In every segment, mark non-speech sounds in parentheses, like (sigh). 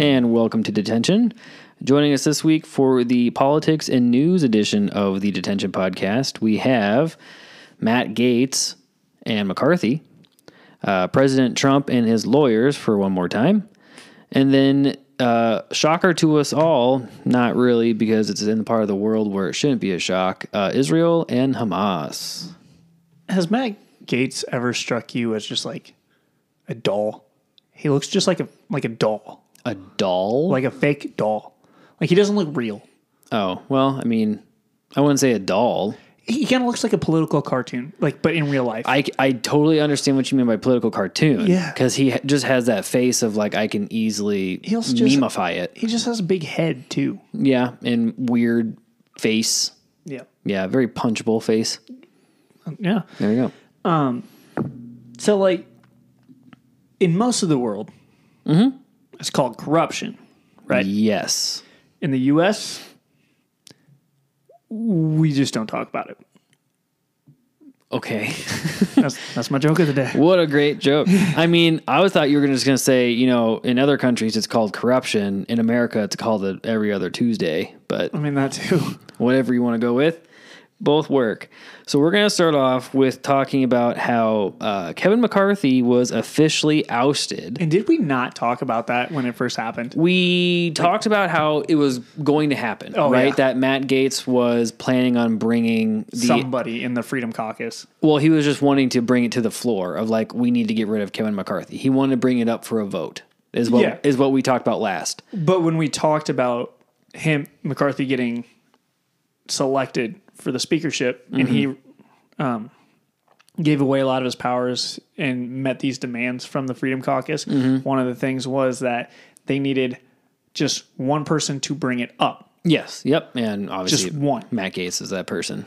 and welcome to Detention. Joining us this week for the politics and news edition of the Detention podcast, we have Matt Gaetz and McCarthy, uh, President Trump and his lawyers for one more time, and then uh, shocker to us all, not really because it's in the part of the world where it shouldn't be a shock, uh, Israel and Hamas. Has Matt Gaetz ever struck you as just like a doll? He looks just like a like a doll, A doll? like a fake doll. Like he doesn't look real. oh, well, I mean, I wouldn't say a doll. He kind of looks like a political cartoon, like but in real life. I, I totally understand what you mean by political cartoon. Yeah. Because he ha- just has that face of like, I can easily He also just- memify it. he just has a big head too. Yeah. And weird face. Yeah, Yeah. Very punchable face. yeah. There you go. Um so like in most of the world, it's called corruption, right? Yes. In the U.S., we just don't talk about it. Okay. (laughs) That's that's my joke of the day. what a great joke. I mean, I was thought you were just going to say, you know, in other countries it's called corruption. In America it's called it every other Tuesday. But I mean that too. whatever you want to go with, both work. So we're going to start off with talking about how uh, Kevin McCarthy was officially ousted. And did we not talk about that when it first happened? We talked about how it was going to happen, Oh, right? yeah. That Matt Gaetz was planning on bringing the Somebody in the Freedom Caucus. well, he was just wanting to bring it to the floor of like we need to get rid of Kevin McCarthy. He wanted to bring it up for a vote. Is what Yeah. is what we talked about last. But when we talked about him, McCarthy getting selected for the speakership, and he mm-hmm. um, gave away a lot of his powers and met these demands from the Freedom Caucus, mm-hmm. one of the things was that they needed just one person to bring it up. Yes. Yep. And obviously Just one. Matt Gaetz is that person.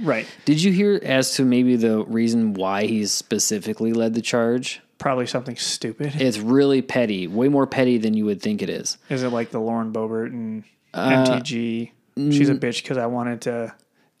Right. Did you hear as to maybe the reason why he's specifically led the charge? Probably something stupid. It's really petty, way more petty than you would think it is. Is it like the Lauren Boebert and uh, MTG? She's a bitch because I wanted to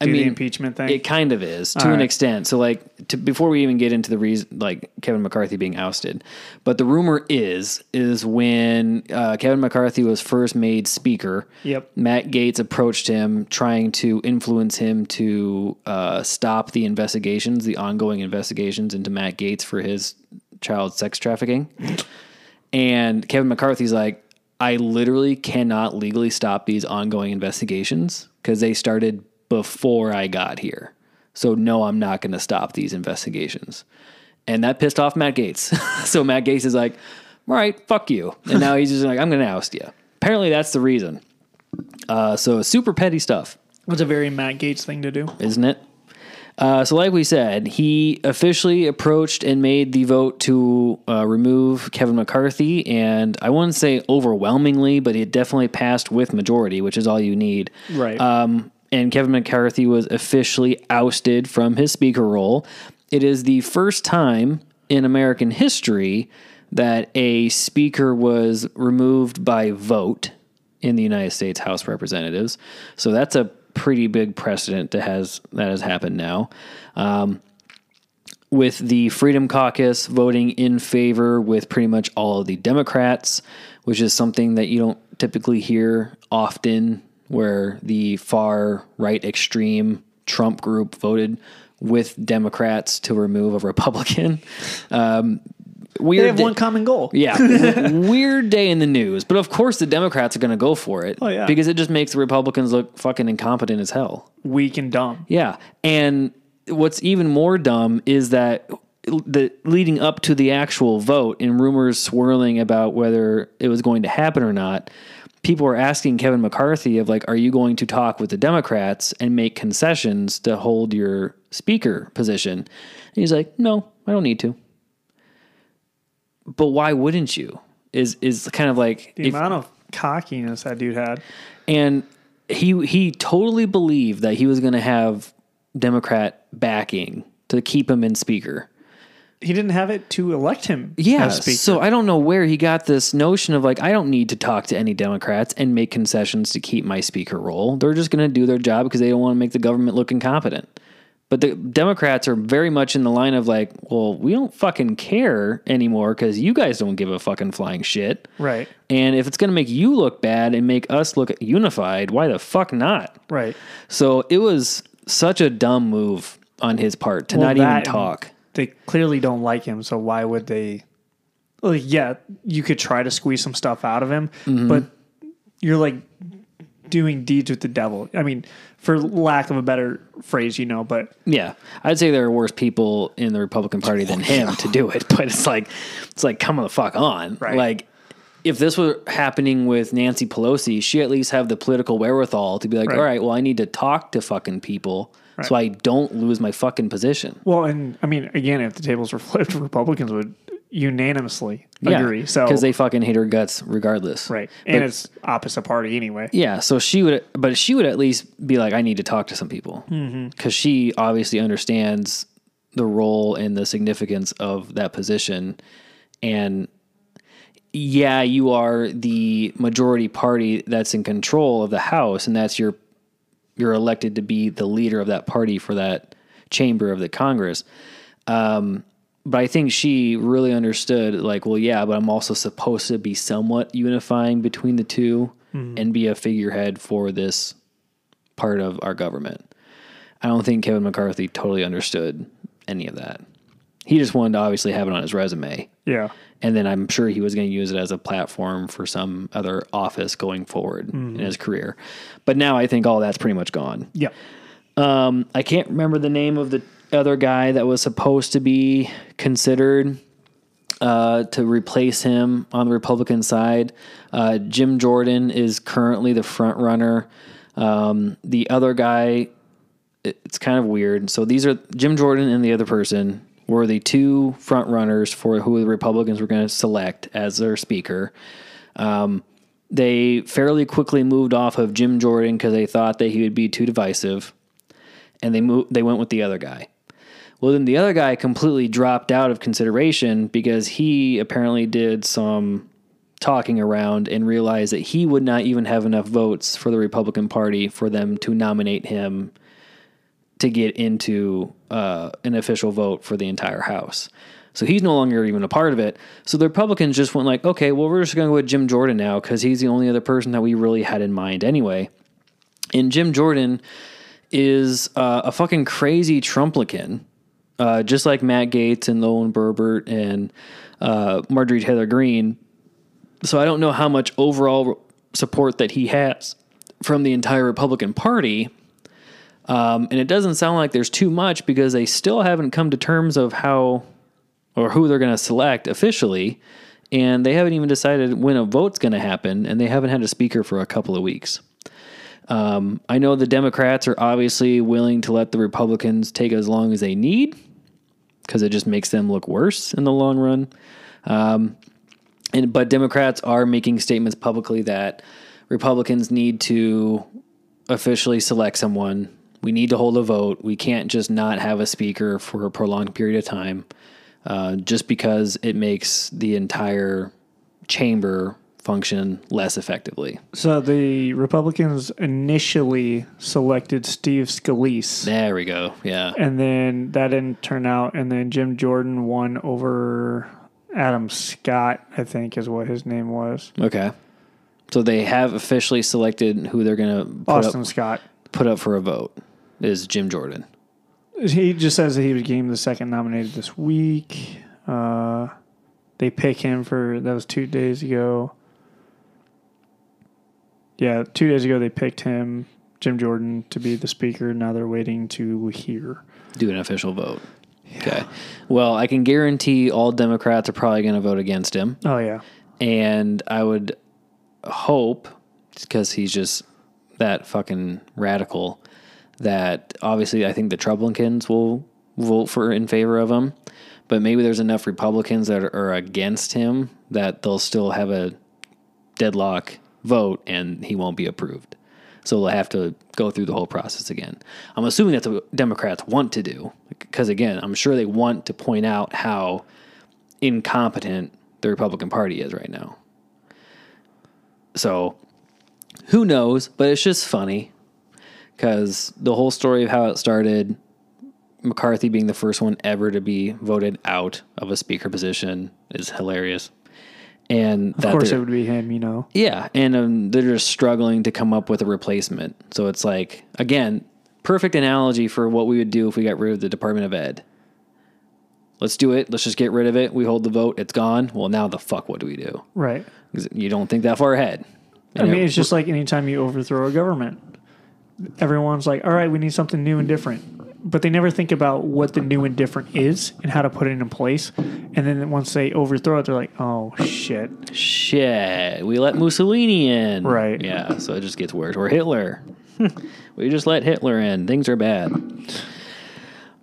the mean, impeachment thing. It kind of is to an right. extent. So, like, to, before we even get into the reason, like Kevin McCarthy being ousted, but the rumor is is when uh, Kevin McCarthy was first made speaker. Yep. Matt Gaetz approached him, trying to influence him to uh, stop the investigations, the ongoing investigations into Matt Gaetz for his child sex trafficking. And Kevin McCarthy's like, I literally cannot legally stop these ongoing investigations because they started before I got here. So, no, I'm not going to stop these investigations. And that pissed off Matt Gaetz. (laughs) so, Matt Gaetz is like, all right, fuck you. And now he's just like, I'm going to oust you. Apparently, that's the reason. Uh, so, super petty stuff It's a very Matt Gaetz thing to do. isn't it? Uh, so, like we said, he officially approached and made the vote to uh, remove Kevin McCarthy, and I wouldn't say overwhelmingly, but it definitely passed with majority, which is all you need. Right. Um, and Kevin McCarthy was officially ousted from his speaker role. It is the first time in American history that a speaker was removed by vote in the United States House of Representatives. So that's a pretty big precedent that has that has happened now. Um, with the Freedom Caucus voting in favor with pretty much all of the Democrats, which is something that you don't typically hear often, where the far right extreme Trump group voted with Democrats to remove a Republican. (laughs) Um, weird They have one common goal. yeah, (laughs) weird day in the news. But of course, the Democrats are going to go for it. Oh, yeah. because it just makes the Republicans look fucking incompetent as hell. Weak and dumb. Yeah, and what's even more dumb is that the leading up to the actual vote and rumors swirling about whether it was going to happen or not. People were asking Kevin McCarthy of like, are you going to talk with the Democrats and make concessions to hold your speaker position? And he's like, no, I don't need to. But why wouldn't you? Is is kind of like The if- amount of cockiness that dude had. and he he totally believed that he was going to have Democrat backing to keep him in speaker. He didn't have it to elect him Yeah, so I don't know where he got this notion of like I don't need to talk to any Democrats and make concessions to keep my speaker role. They're just going to do their job because they don't want to make the government look incompetent. But the Democrats are very much in the line of like, well, we don't fucking care anymore because you guys don't give a fucking flying shit. Right. And if it's going to make you look bad and make us look unified, why the fuck not? Right. So it was such a dumb move on his part to Well, not even talk. They clearly don't like him, so why would they? Like, yeah, you could try to squeeze some stuff out of him, Mm-hmm. but you're like doing deeds with the devil. I mean, for lack of a better phrase, you know, but Yeah, I'd say there are worse people in the Republican Party than him to do it, but it's like it's like come on the fuck on. Right. Like if this were happening with Nancy Pelosi, she at least have the political wherewithal to be like, Right. all right, well, I need to talk to fucking people so I don't lose my fucking position. well, and I mean, again, if the tables were flipped, (laughs) Republicans would unanimously agree. So because they fucking hate her guts regardless. right, and it's opposite party anyway. Yeah, so she would, but she would at least be like, I need to talk to some people mm-hmm. because she obviously understands the role and the significance of that position. And yeah, you are the majority party that's in control of the House, and that's your you're elected to be the leader of that party for that chamber of the Congress. Um, but I think she really understood, like, well, yeah, but I'm also supposed to be somewhat unifying between the 2 and be a figurehead for this part of our government. I don't think Kevin McCarthy totally understood any of that. He just wanted to obviously have it on his resume. Yeah, And then I'm sure he was going to use it as a platform for some other office going forward in his career. But now I think all that's pretty much gone. yeah. Um, I can't remember the name of the other guy that was supposed to be considered uh, to replace him on the Republican side. Uh, Jim Jordan is currently the front runner. Um, the other guy, it- it's kind of weird. So these are Jim Jordan and the other person were the two front runners for who the Republicans were going to select as their speaker. Um, they fairly quickly moved off of Jim Jordan because they thought that he would be too divisive, and they moved. They went with the other guy. Well, then the other guy completely dropped out of consideration because he apparently did some talking around and realized that he would not even have enough votes for the Republican Party for them to nominate him to get into uh, an official vote for the entire House. So he's no longer even a part of it. So the Republicans just went like, okay, well, we're just going to go with Jim Jordan now because he's the only other person that we really had in mind anyway. And Jim Jordan is uh, a fucking crazy Trumplican, uh, just like Matt Gaetz and Lauren Boebert and uh, Marjorie Taylor Greene. So I don't know how much overall support that he has from the entire Republican Party. Um, and it doesn't sound like there's too much because they still haven't come to terms of how or who they're going to select officially. And they haven't even decided when a vote's going to happen. And they haven't had a speaker for a couple of weeks. Um, I know the Democrats are obviously willing to let the Republicans take as long as they need because it just makes them look worse in the long run. Um, and but Democrats are making statements publicly that Republicans need to officially select someone. We need to hold a vote. We can't just not have a speaker for a prolonged period of time, uh, just because it makes the entire chamber function less effectively. So the Republicans initially selected Steve Scalise, There we go. Yeah. and then that didn't turn out, and then Jim Jordan won over Adam Scott, I think is what his name was. Okay. So they have officially selected who they're going to Austin up, Scott. put up for a vote is Jim Jordan. He just says that he became the second nominated this week. Uh, they pick him for that was two days ago. Yeah, two days ago they picked him, Jim Jordan, to be the speaker. Now they're waiting to hear. do an official vote. Okay. Well, I can guarantee all Democrats are probably going to vote against him. Oh yeah, And I would hope, because he's just that fucking radical, that obviously I think the Trumplicans will vote for in favor of him. But maybe there's enough Republicans that are against him that they'll still have a deadlock vote and he won't be approved. So they'll have to go through the whole process again. I'm assuming that's what Democrats want to do because, again, I'm sure they want to point out how incompetent the Republican Party is right now. So who knows? But it's just funny because the whole story of how it started McCarthy being the first one ever to be voted out of a speaker position is hilarious. And Of course, it would be him. You know. yeah, and um, they're just struggling to come up with a replacement. So it's like again, perfect analogy for what we would do if we got rid of the Department of Ed. Let's do it. Let's just get rid of it. We hold the vote. It's gone. Well, now the fuck, what do we do? Right. You don't think that far ahead. I mean, it's just like anytime you overthrow a government, everyone's like, all right, we need something new and different. But they never think about what the new and different is and how to put it in place. And then once they overthrow it, they're like, oh, shit. shit. We let Mussolini in. Right. Yeah. So it just gets worse. Or Hitler. (laughs) we just let Hitler in. Things are bad.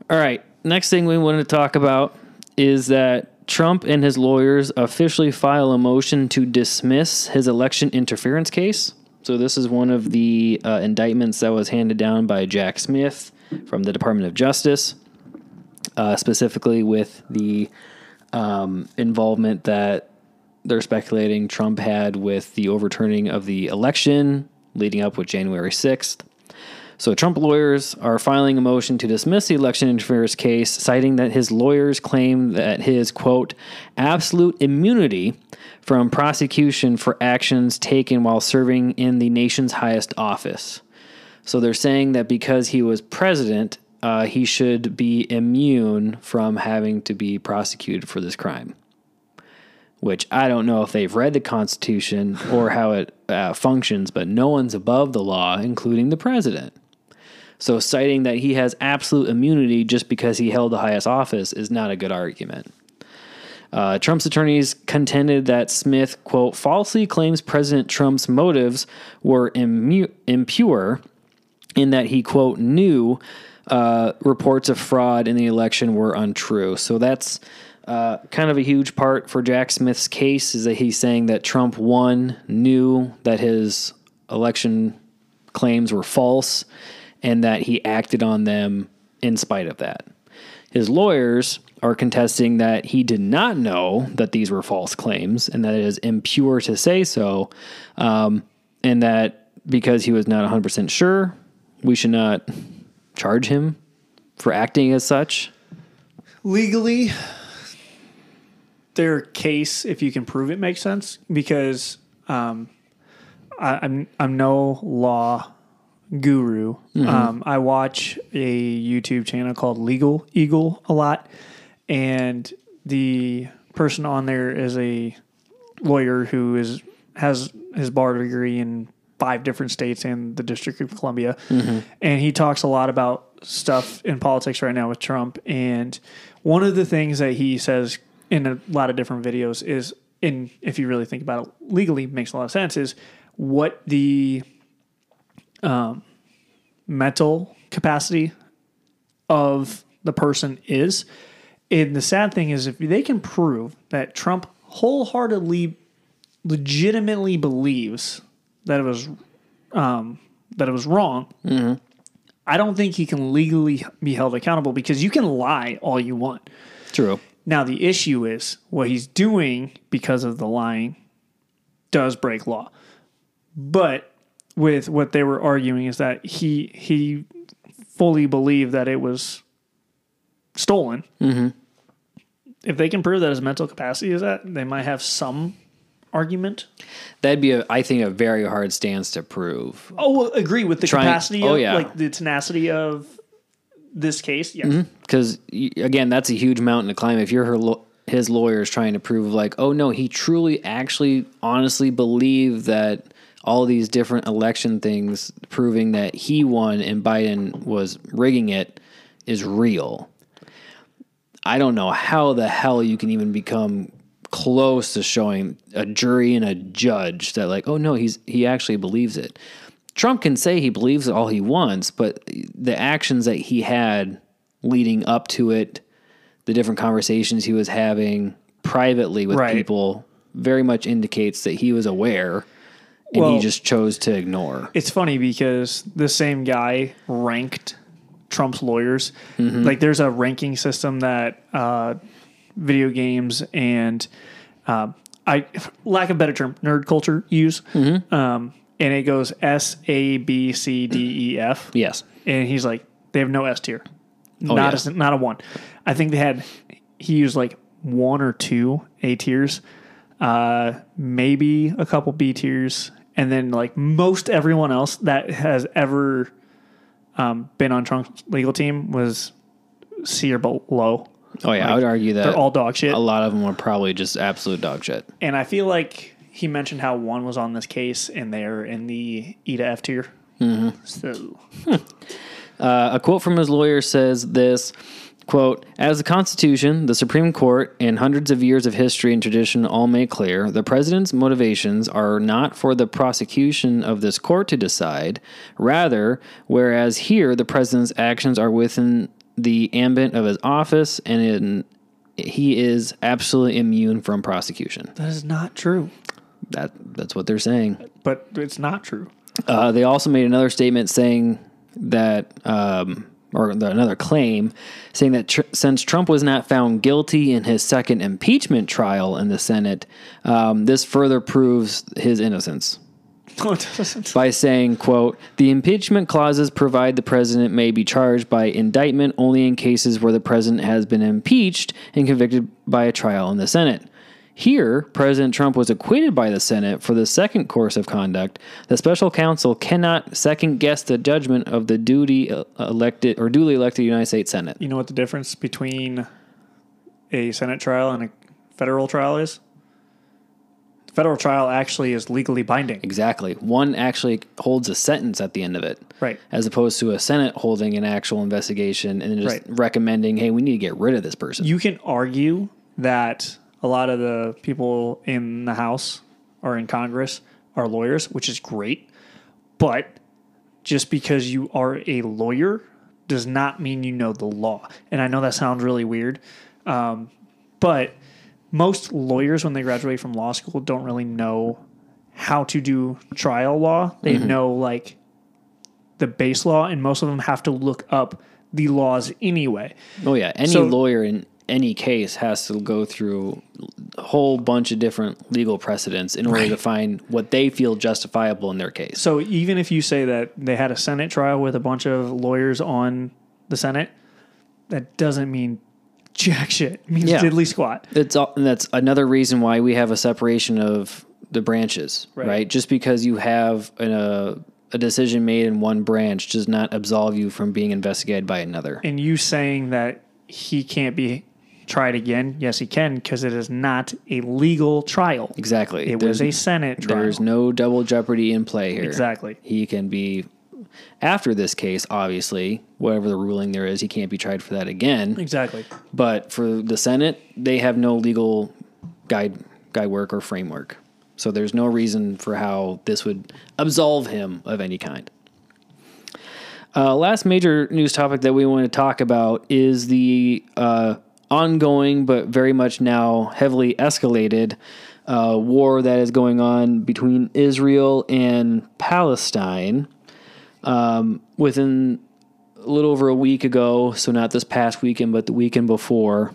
All right. Next thing we wanted to talk about is that Trump and his lawyers officially file a motion to dismiss his election interference case. So this is one of the uh, indictments that was handed down by Jack Smith from the Department of Justice, uh, specifically with the um, involvement that they're speculating Trump had with the overturning of the election leading up with January 6th. So, Trump lawyers are filing a motion to dismiss the election interference case, citing that his lawyers claim that his, quote, absolute immunity from prosecution for actions taken while serving in the nation's highest office. So, they're saying that because he was president, uh, he should be immune from having to be prosecuted for this crime which I don't know if they've read the Constitution or how it uh, functions, but no one's above the law, including the president. So citing that he has absolute immunity just because he held the highest office is not a good argument. Uh, Trump's attorneys contended that Smith, quote, falsely claims President Trump's motives were immu- impure in that he, quote, knew uh, reports of fraud in the election were untrue. So that's uh, kind of a huge part for Jack Smith's case is that he's saying that Trump, one, knew that his election claims were false and that he acted on them in spite of that. His lawyers are contesting that he did not know that these were false claims and that it is impure to say so, um, and that because he was not 100% sure, we should not charge him for acting as such. Legally, their case, if you can prove it, makes sense because um, I, I'm I'm no law guru. Um, I watch a YouTube channel called Legal Eagle a lot, and the person on there is a lawyer who is has his bar degree in five different states and the District of Columbia, and he talks a lot about stuff in politics right now with Trump. And one of the things that he says in a lot of different videos is, in if you really think about it legally, makes a lot of sense. Is what the um, mental capacity of the person is. And the sad thing is, if they can prove that Trump wholeheartedly, legitimately believes that it was um, that it was wrong, I don't think he can legally be held accountable because you can lie all you want. True. Now the issue is what he's doing because of the lying does break law. But with what they were arguing is that he he fully believed that it was stolen. Mm-hmm. If they can prove that his mental capacity is that, they might have some argument. That'd be, a, I think, a very hard stance to prove. Oh, well, agree with the Trying- capacity. oh, of, yeah. like the tenacity of this case. Yes. because again that's a huge mountain to climb if you're her lo- his lawyers trying to prove like oh no he truly actually honestly believed that all these different election things proving that he won and biden was rigging it is real. I don't know how the hell you can even become close to showing a jury and a judge that like oh no he's he actually believes it. Trump can say he believes all he wants, but the actions that he had leading up to it, the different conversations he was having privately with Right. people, very much indicates that he was aware and Well- he just chose to ignore. It's funny because the same guy ranked Trump's lawyers. Like there's a ranking system that uh, video games and uh, I lack of better term nerd culture use. Um, and it goes S A B C D E F. Yes. And he's like, they have no S tier. not yeah. a not a one. I think they had he used like one or two A tiers, uh, maybe a couple B tiers, and then like most everyone else that has ever um, been on Trump's legal team was C or below. Oh yeah, I would argue that They're all dog shit. a lot of them were probably just absolute dog shit. And I feel like he mentioned how one was on this case and they're in the E to F tier. Mm-hmm. So Uh, a quote from his lawyer says this quote as the constitution the supreme court and hundreds of years of history and tradition all make clear the president's motivations are not for the prosecution of this court to decide rather whereas here the president's actions are within the ambit of his office and in, he is absolutely immune from prosecution that is not true. that that's what they're saying But it's not true. uh, they also made another statement saying that, um, or the, another claim, saying that tr- since Trump was not found guilty in his second impeachment trial in the Senate, um, this further proves his innocence No, it doesn't. by saying, quote, the impeachment clauses provide the president may be charged by indictment only in cases where the president has been impeached and convicted by a trial in the Senate. Here, President Trump was acquitted by the Senate for the second course of conduct. The special counsel cannot second guess the judgment of the duty uh, elected or duly elected United States Senate. You know what the difference between a Senate trial and a federal trial is? The federal trial actually is legally binding. Exactly. One actually holds a sentence at the end of it. Right. As opposed to a Senate holding an actual investigation and just Right. recommending, hey, we need to get rid of this person. You can argue that a lot of the people in the House or in Congress are lawyers, which is great. But just because you are a lawyer does not mean you know the law. And I know that sounds really weird. Um, but most lawyers, when they graduate from law school, don't really know how to do trial law. They know like the base law, and most of them have to look up the laws anyway. Oh yeah, any So- lawyer in any case has to go through a whole bunch of different legal precedents in order to find what they feel justifiable in their case. So even if you say that they had a Senate trial with a bunch of lawyers on the Senate, that doesn't mean jack shit. It means Yeah. diddly squat. That's all, and that's another reason why we have a separation of the branches, right? Right. Just because you have an, a decision made in one branch does not absolve you from being investigated by another. And you saying that he can't be tried again? Yes, he can because it is not a legal trial. Exactly. It There's- was a Senate trial. There's no double jeopardy in play here. Exactly. He can be after this case, obviously, whatever the ruling there is, he can't be tried for that again. Exactly. But for the Senate, they have no legal guide guide work or framework. So there's no reason for how this would absolve him of any kind. Uh, last major news topic that we want to talk about is the uh, ongoing, but very much now heavily escalated uh, war that is going on between Israel and Palestine. Um, within a little over a week ago, so not this past weekend, but the weekend before,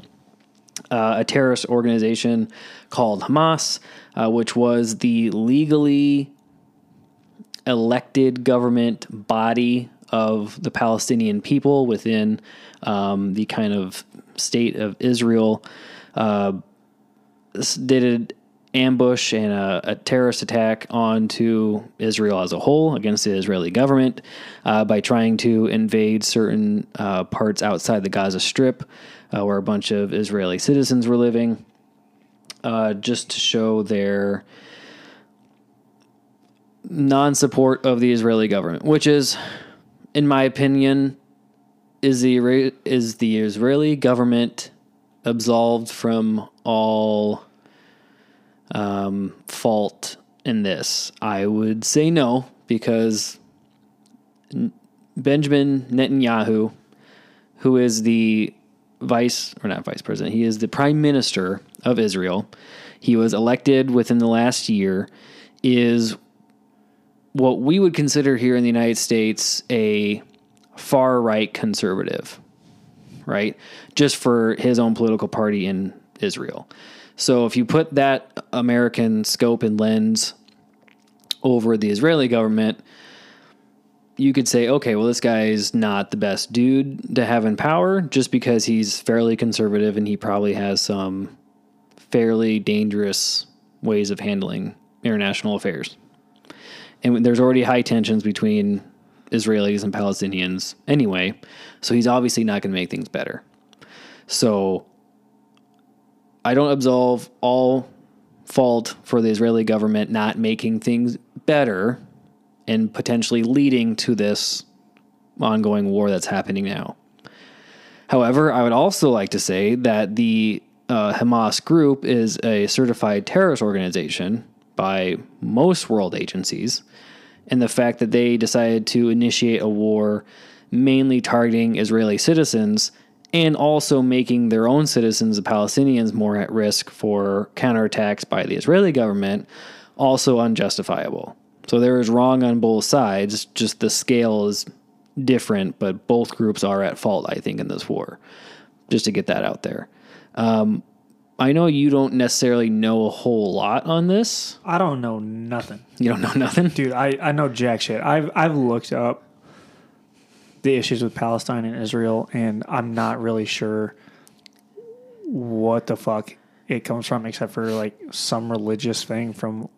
uh, a terrorist organization called Hamas, uh, which was the legally elected government body of the Palestinian people within um, the kind of state of Israel, uh, did an ambush and a, a terrorist attack onto Israel as a whole against the Israeli government uh, by trying to invade certain uh, parts outside the Gaza Strip uh, where a bunch of Israeli citizens were living, uh, just to show their non support of the Israeli government, which is, in my opinion, is the is the Israeli government absolved from all um, fault in this? I would say no, because Benjamin Netanyahu, who is the vice or not vice president, he is the prime minister of Israel. He was elected within the last year. Is what we would consider here in the United States a far right conservative, right? Just for his own political party in Israel. So if you put that American scope and lens over the Israeli government, you could say, okay, well, this guy's not the best dude to have in power just because he's fairly conservative and he probably has some fairly dangerous ways of handling international affairs. And there's already high tensions between Israelis and Palestinians anyway, so he's obviously not going to make things better. So I don't absolve all fault for the Israeli government not making things better and potentially leading to this ongoing war that's happening now. However, I would also like to say that the uh, Hamas group is a certified terrorist organization by most world agencies, and the fact that they decided to initiate a war mainly targeting Israeli citizens and also making their own citizens, the Palestinians, more at risk for counterattacks by the Israeli government, also unjustifiable. So there is wrong on both sides, just the scale is different, but both groups are at fault, I think, in this war. Just to get that out there. Um, I know you don't necessarily know a whole lot on this. I don't know nothing. You don't know nothing? Dude, I, I know jack shit. I've I've looked up the issues with Palestine and Israel and I'm not really sure what the fuck it comes from except for like some religious thing from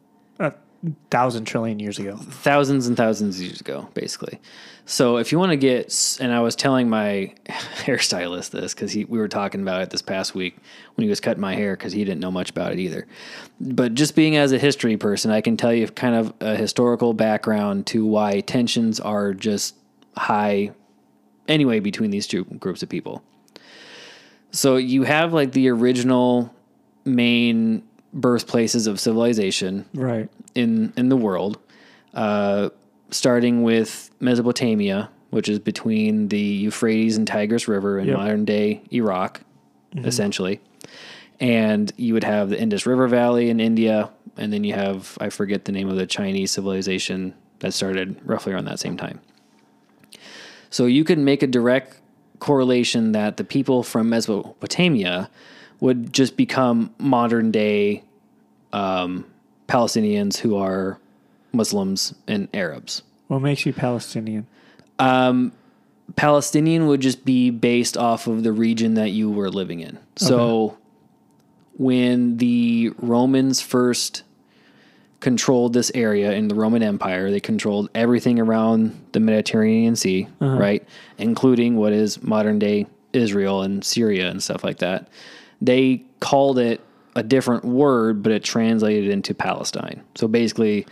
thousand trillion years ago. thousands and thousands of years ago, basically. So if you want to get, and I was telling my (laughs) hairstylist this because we were talking about it this past week when he was cutting my hair because he didn't know much about it either. But just being as a history person, I can tell you kind of a historical background to why tensions are just high anyway between these two groups of people. So you have like the original main birthplaces of civilization Right. in in the world, uh, starting with Mesopotamia, which is between the Euphrates and Tigris River in Yep. modern day Iraq, essentially. And you would have the Indus River Valley in India, and then you have I forget the name of the Chinese civilization that started roughly around that same time. So you could make a direct correlation that the people from Mesopotamia would just become modern day um, Palestinians who are Muslims and Arabs. What makes you Palestinian? Palestinian would just be based off of the region that you were living in. So when the Romans first controlled this area in the Roman Empire, they controlled everything around the Mediterranean Sea, right? Including what is modern day Israel and Syria and stuff like that. They called it a different word, but it translated into Palestine. So basically,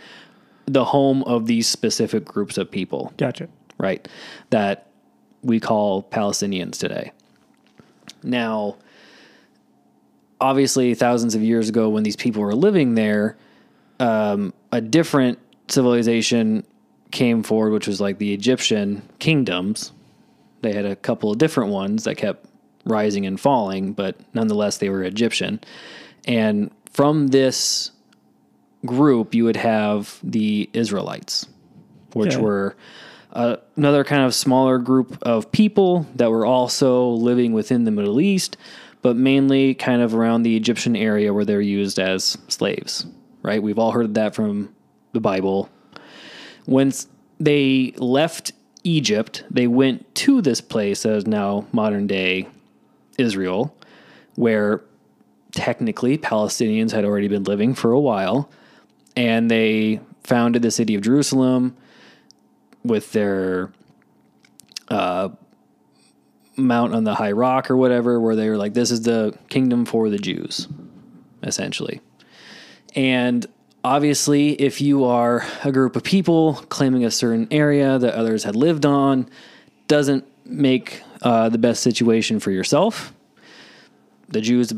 the home of these specific groups of people Gotcha. right? That we call Palestinians today. Now, obviously, thousands of years ago, when these people were living there, um, a different civilization came forward, which was like the Egyptian kingdoms. They had a couple of different ones that kept rising and falling, but nonetheless, they were Egyptian. And from this group, you would have the Israelites, which Okay. were uh, another kind of smaller group of people that were also living within the Middle East, but mainly kind of around the Egyptian area where they're used as slaves, right? We've all heard that from the Bible. Once they left Egypt, they went to this place that is now modern day Israel, where technically Palestinians had already been living for a while, and they founded the city of Jerusalem with their uh, mount on the high rock or whatever, where they were like, "This is the kingdom for the Jews," essentially. And obviously, if you are a group of people claiming a certain area that others had lived on, doesn't make uh, the best situation for yourself. The Jews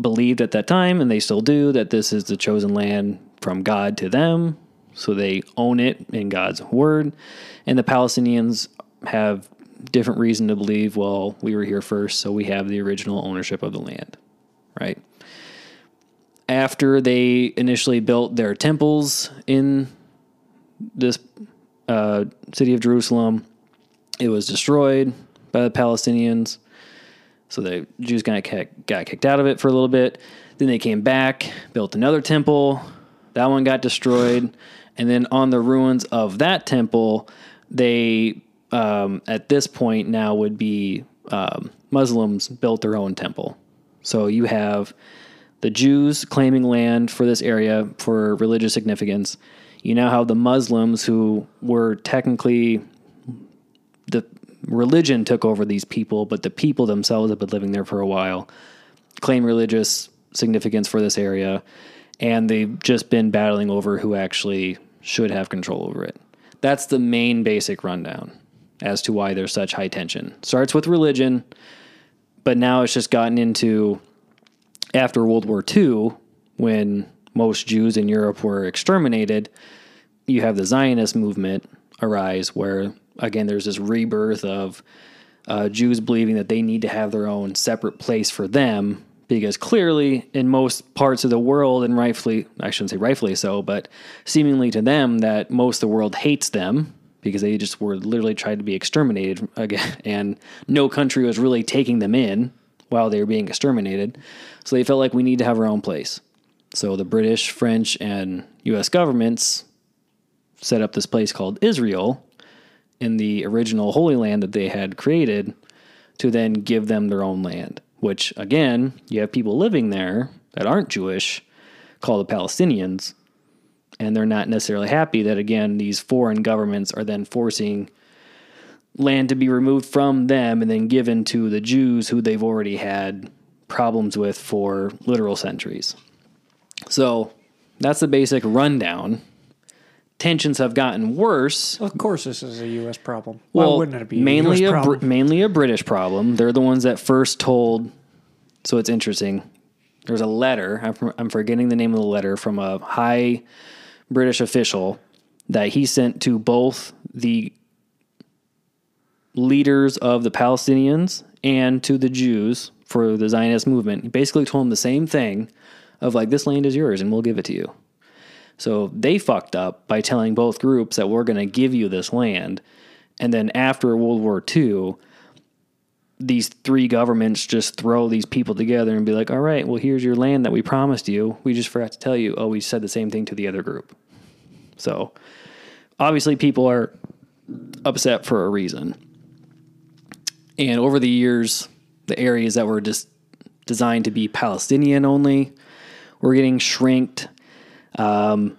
believed at that time, and they still do, that this is the chosen land from God to them. So they own it in God's word. And the Palestinians have different reason to believe, well, we were here first, so we have the original ownership of the land, right? After they initially built their temples in this uh, city of Jerusalem, it was destroyed by the Palestinians. So the Jews got got kicked out of it for a little bit. Then they came back, built another temple. That one got destroyed. And then on the ruins of that temple, they um, at this point now would be um, Muslims built their own temple. So you have the Jews claiming land for this area for religious significance. You now have the Muslims who were technically religion took over these people, but the people themselves have been living there for a while, claim religious significance for this area, and they've just been battling over who actually should have control over it. That's the main basic rundown as to why there's such high tension. Starts with religion, but now it's just gotten into after World War II, when most Jews in Europe were exterminated, you have the Zionist movement arise, where again there's this rebirth of uh, Jews believing that they need to have their own separate place for them, because clearly in most parts of the world, and rightfully, I shouldn't say rightfully so, but seemingly to them, that most of the world hates them because they just were literally tried to be exterminated (laughs) again, and no country was really taking them in while they were being exterminated. So they felt like we need to have our own place. So the British, French, and US governments set up this place called Israel in the original Holy Land that they had created to then give them their own land, which again, you have people living there that aren't Jewish called the Palestinians. And they're not necessarily happy that, again, these foreign governments are then forcing land to be removed from them and then given to the Jews who they've already had problems with for literal centuries. So that's the basic rundown. Tensions have gotten worse. Of course, this is a U.S. problem. Why Well, wouldn't it be mainly a a, Br- mainly a British problem. They're the ones that first told. So it's interesting. There's a letter. I'm, I'm forgetting the name of the letter from a high British official that he sent to both the leaders of the Palestinians and to the Jews for the Zionist movement. He basically told them the same thing of like this land is yours and we'll give it to you. So they fucked up by telling both groups that we're going to give you this land. And then after World War II, these three governments just throw these people together and be like, all right, well, here's your land that we promised you. We just forgot to tell you. Oh, we said the same thing to the other group. So obviously, people are upset for a reason. And over the years, the areas that were just designed to be Palestinian only were getting shrinked. Um,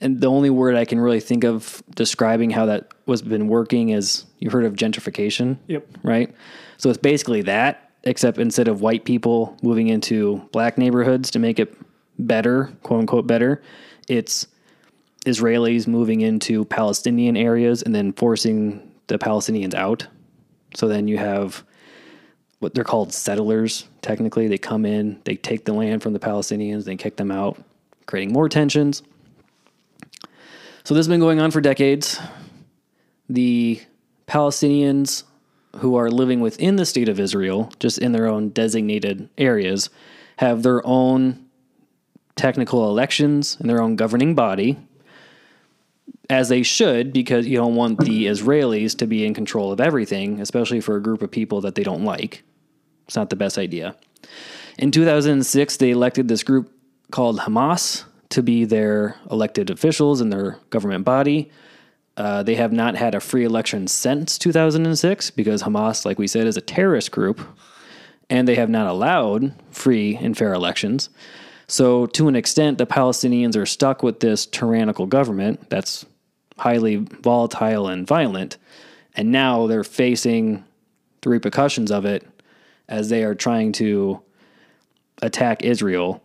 and the only word I can really think of describing how that was been working is you heard of gentrification, Yep. right? So it's basically that, except instead of white people moving into black neighborhoods to make it better, quote unquote better, it's Israelis moving into Palestinian areas and then forcing the Palestinians out. So then you have what they're called settlers, technically. They come in, they take the land from the Palestinians, they kick them out, creating more tensions. So this has been going on for decades. The Palestinians who are living within the state of Israel, just in their own designated areas, have their own technical elections and their own governing body, as they should, because you don't want the Israelis to be in control of everything, especially for a group of people that they don't like. It's not the best idea. In 2006, they elected this group called Hamas to be their elected officials in their government body. Uh, they have not had a free election since 2006 because Hamas, like we said, is a terrorist group and they have not allowed free and fair elections. So, to an extent, the Palestinians are stuck with this tyrannical government that's highly volatile and violent. And now they're facing the repercussions of it as they are trying to attack Israel.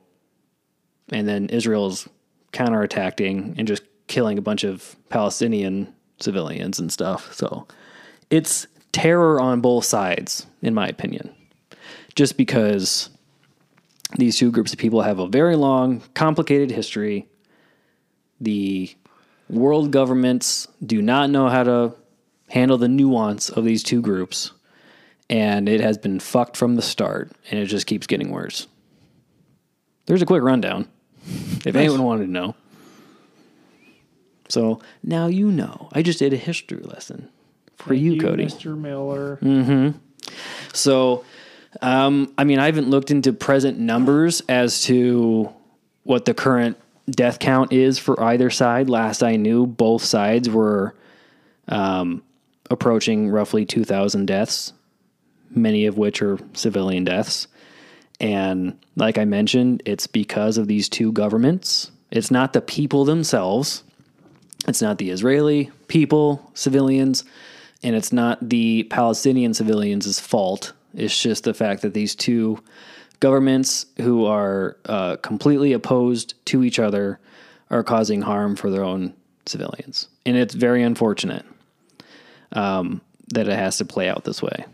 And then Israel's counterattacking and just killing a bunch of Palestinian civilians and stuff. So it's terror on both sides, in my opinion. Just because these two groups of people have a very long, complicated history. The world governments do not know how to handle the nuance of these two groups. And it has been fucked from the start, and it just keeps getting worse. There's a quick rundown if anyone wanted to know. So now you know. I just did a history lesson for you, Cody. Mr. Miller. So, um, I mean, I haven't looked into present numbers as to what the current death count is for either side. Last I knew, both sides were um, approaching roughly 2,000 deaths, many of which are civilian deaths. And like I mentioned, it's because of these two governments. It's not the people themselves, it's not the Israeli people, civilians, and it's not the Palestinian civilians' fault. It's just the fact that these two governments who are uh, completely opposed to each other are causing harm for their own civilians. And it's very unfortunate um, that it has to play out this way.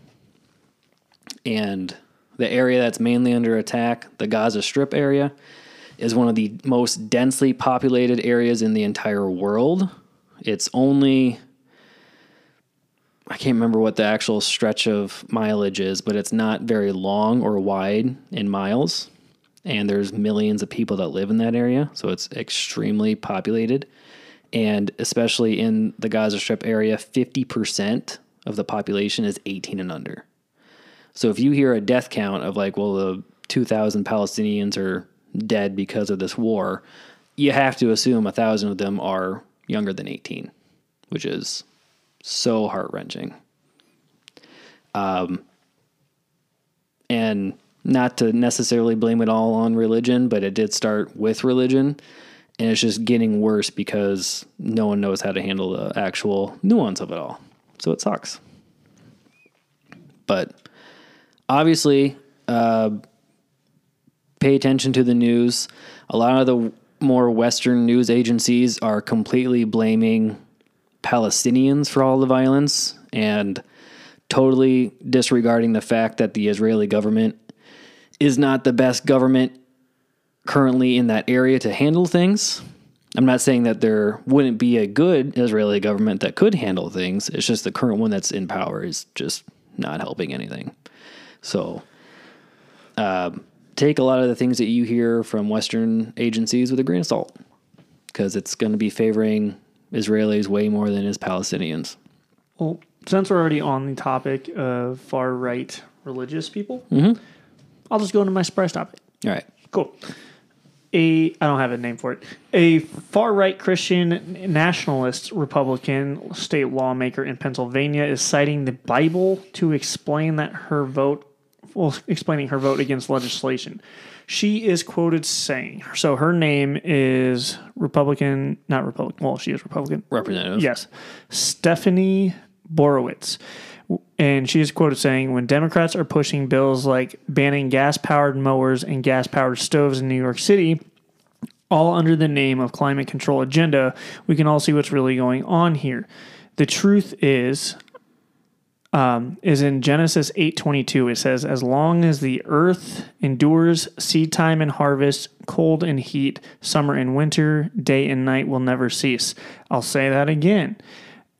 And the area that's mainly under attack, the Gaza Strip area, is one of the most densely populated areas in the entire world. It's only I can't remember what the actual stretch of mileage is, but it's not very long or wide in miles. And there's millions of people that live in that area, so it's extremely populated. And especially in the Gaza Strip area, 50% of the population is 18 and under. So if you hear a death count of like, well, the 2,000 Palestinians are dead because of this war, you have to assume a thousand of them are younger than 18, which is so heart wrenching. Um, and not to necessarily blame it all on religion, but it did start with religion. And it's just getting worse because no one knows how to handle the actual nuance of it all. So it sucks. But obviously, uh, pay attention to the news. A lot of the more Western news agencies are completely blaming Palestinians for all the violence and totally disregarding the fact that the Israeli government is not the best government currently in that area to handle things. I'm not saying that there wouldn't be a good Israeli government that could handle things. It's just the current one that's in power is just not helping anything. So, uh, take a lot of the things that you hear from Western agencies with a grain of salt because it's going to be favoring Israelis way more than is Palestinians. Well, since we're already on the topic of far right religious people, Mm-hmm. I'll just go into my surprise topic. All right. Cool. A I don't have a name for it. A far right Christian nationalist Republican state lawmaker in Pennsylvania is citing the Bible to explain that her vote well explaining her vote against legislation. She is quoted saying so her name is Republican not Republican well she is Republican Representative. Yes. Stephanie Borowicz. And she is quoted saying, when Democrats are pushing bills like banning gas powered mowers and gas powered stoves in New York City, all under the name of climate control agenda, we can all see what's really going on here. The truth is, um, is in Genesis eight twenty two. It says, "As long as the earth endures, seed time and harvest, cold and heat, summer and winter, day and night will never cease." I'll say that again.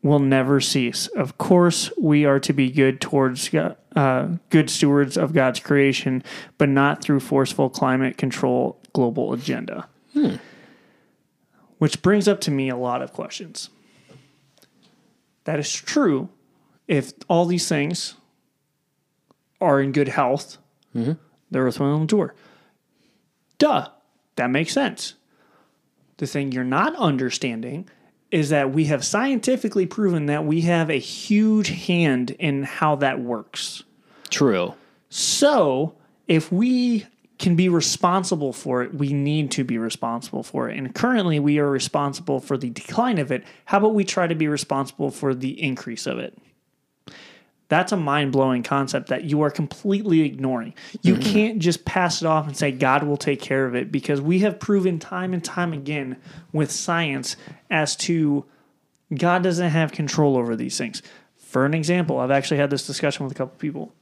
Will never cease. Of course, we are to be good towards uh, good stewards of God's creation, but not through forceful climate control global agenda. Which brings up to me a lot of questions. That is true if all these things are in good health, the earth will endure. Duh, that makes sense. The thing you're not understanding is that we have scientifically proven that we have a huge hand in how that works. True. So, if we can be responsible for it, we need to be responsible for it. And currently, we are responsible for the decline of it. How about we try to be responsible for the increase of it? That's a mind blowing concept that you are completely ignoring. You mm-hmm. can't just pass it off and say God will take care of it because we have proven time and time again with science as to God doesn't have control over these things. For an example, I've actually had this discussion with a couple people.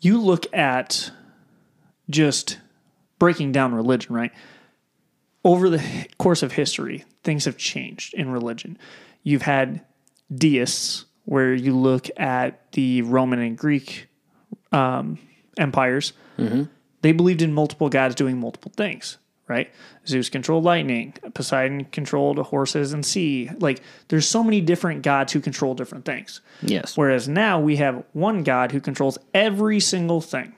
You look at just breaking down religion, right? Over the course of history, things have changed in religion. You've had deists, where you look at the Roman and Greek um, empires, they believed in multiple gods doing multiple things, right? Zeus controlled lightning, Poseidon controlled horses and sea. Like, there's so many different gods who control different things. Yes. Whereas now we have one God who controls every single thing.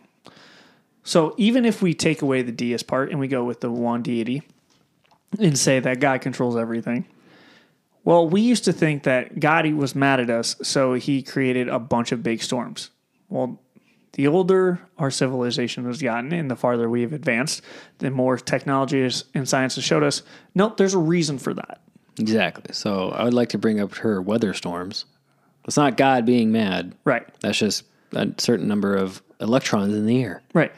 So even if we take away the deist part and we go with the one deity, and say that God controls everything. Well, we used to think that God was mad at us, so he created a bunch of big storms. Well, the older our civilization has gotten and the farther we have advanced, the more technology and science has showed us, nope, there's a reason for that. Exactly. So I would like to bring up her weather storms. It's not God being mad. Right. That's just a certain number of electrons in the air. Right.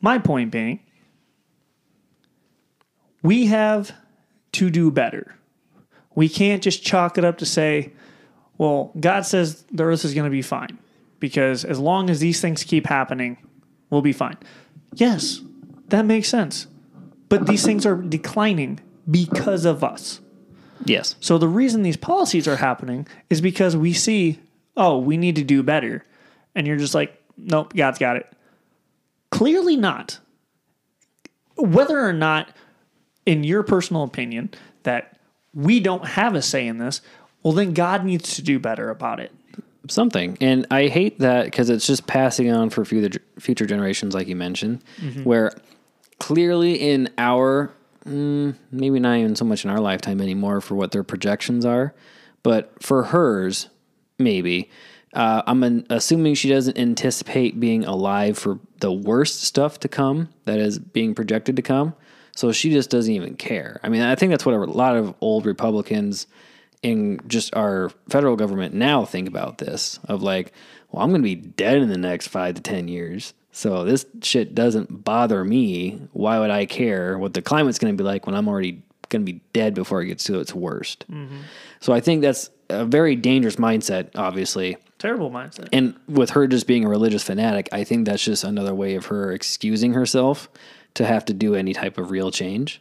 My point being, we have to do better. We can't just chalk it up to say, well, God says the earth is going to be fine because as long as these things keep happening, we'll be fine. Yes, that makes sense. But these things are declining because of us. Yes. So the reason these policies are happening is because we see, oh, we need to do better. And you're just like, nope, God's got it. Clearly not. Whether or not, in your personal opinion, that we don't have a say in this, well, then God needs to do better about it. Something. And I hate that because it's just passing on for future, future generations, like you mentioned, where clearly in our, mm, maybe not even so much in our lifetime anymore for what their projections are, but for hers, maybe. Uh, I'm an, assuming she doesn't anticipate being alive for the worst stuff to come that is being projected to come. So she just doesn't even care. I mean, I think that's what a lot of old Republicans in just our federal government now think about this of like, well, I'm going to be dead in the next five to 10 years. So this shit doesn't bother me. Why would I care what the climate's going to be like when I'm already going to be dead before it gets to its worst? Mm-hmm. So I think that's a very dangerous mindset, obviously. Terrible mindset. And with her just being a religious fanatic, I think that's just another way of her excusing herself to have to do any type of real change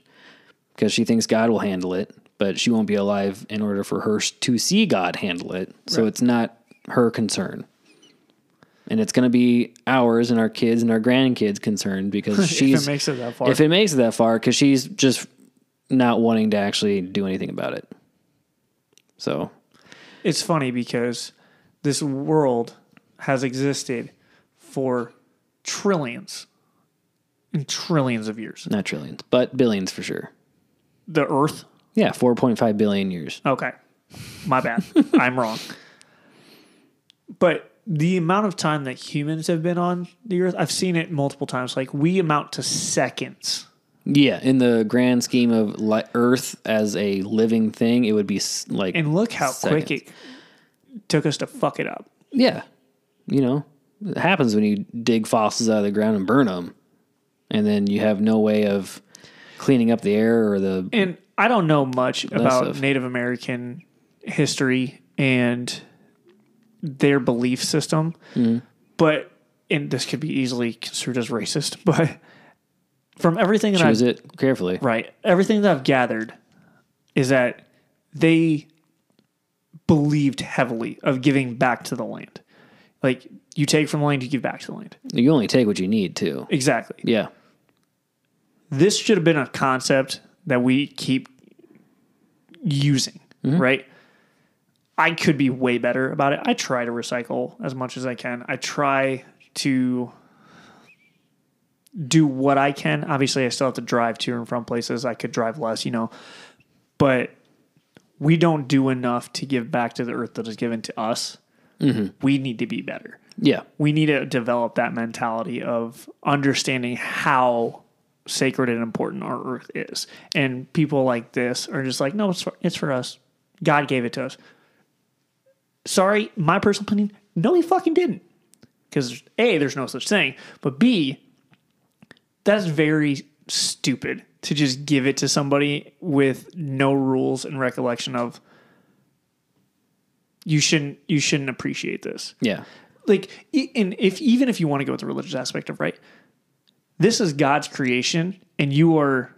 because she thinks God will handle it, but she won't be alive in order for her to see God handle it. So it's not her concern. And it's going to be ours and our kids and our grandkids' concerned (laughs) because she's if it makes it that far. if it makes it that far because she's just not wanting to actually do anything about it. So it's funny because this world has existed for trillions and trillions of years. not trillions, but billions for sure. The earth Yeah, 4.5 billion years. Okay. My bad. (laughs) I'm wrong. But the amount of time that humans have been on the earth, I've seen it multiple times. Like we amount to seconds. Yeah, in the grand scheme of li- Earth as a living thing, it would be s- like And look how quick it took us to fuck it up. yeah, you know, it happens when you dig fossils out of the ground and burn them, and then you have no way of cleaning up the air or the And I don't know much about of- Native American history and their belief system, Mm-hmm. but and this could be easily construed as racist, (laughs) but from everything that I've choose it carefully. Right. Everything that I've gathered is that they believed heavily of giving back to the land. Like you take from the land, you give back to the land. You only take what you need to. Exactly. Yeah, This should have been a concept that we keep using, mm-hmm. right? I could be way better about it. I try to recycle as much as I can. I try to do what I can. Obviously, I still have to drive to and from places. I could drive less, you know, but we don't do enough to give back to the earth that is given to us. Mm-hmm. We need to be better. yeah, We need to develop that mentality of understanding how sacred and important our earth is. And people like this are just like, no, it's for, it's for us. God gave it to us. Sorry, my personal opinion, no, he fucking didn't. Because A, there's no such thing. But B, that's very stupid to just give it to somebody with no rules and recollection of you shouldn't you shouldn't appreciate this yeah, like and if even if you want to go with the religious aspect of right this is god's creation and you are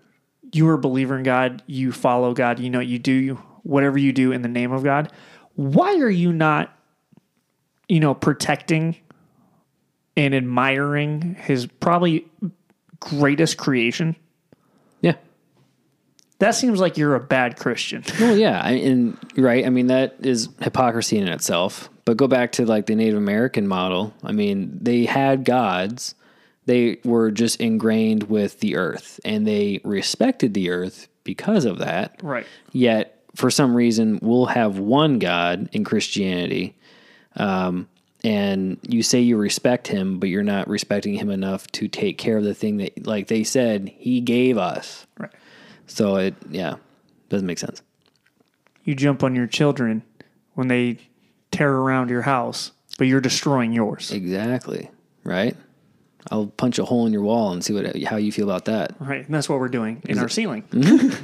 you are a believer in god you follow god you know you do whatever you do in the name of god why are you not you know protecting and admiring his probably greatest creation yeah. that seems like you're a bad christian (laughs) Well, yeah, I, and right. I mean, that is hypocrisy in itself. But go back to like the Native American model. I mean, they had gods They were just ingrained with the earth and they respected the earth because of that. Right. Yet, for some reason, we'll have one God in Christianity. Um, and you say you respect him, but you're not respecting him enough to take care of the thing that, like they said, he gave us. Right. So it, yeah, doesn't make sense. You jump on your children when they tear around your house, but you're destroying yours. Exactly. Right. I'll punch a hole in your wall and see what how you feel about that. Right. And that's what we're doing in our ceiling. (laughs)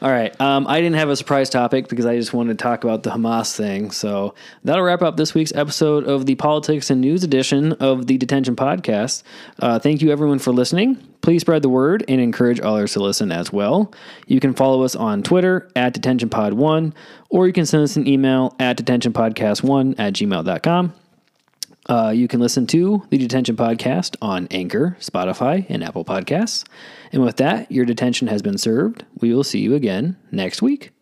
All right. Um, I didn't have a surprise topic because I just wanted to talk about the Hamas thing. So that'll wrap up this week's episode of the Politics and News edition of the Detention Podcast. Uh, thank you, everyone, for listening. Please spread the word and encourage others to listen as well. You can follow us on Twitter at DetentionPod1, or you can send us an email at detentionpodcast1 at gmail.com. Uh, you can listen to the Detention Podcast on Anchor, Spotify, and Apple Podcasts. And with that, your detention has been served. We will see you again next week.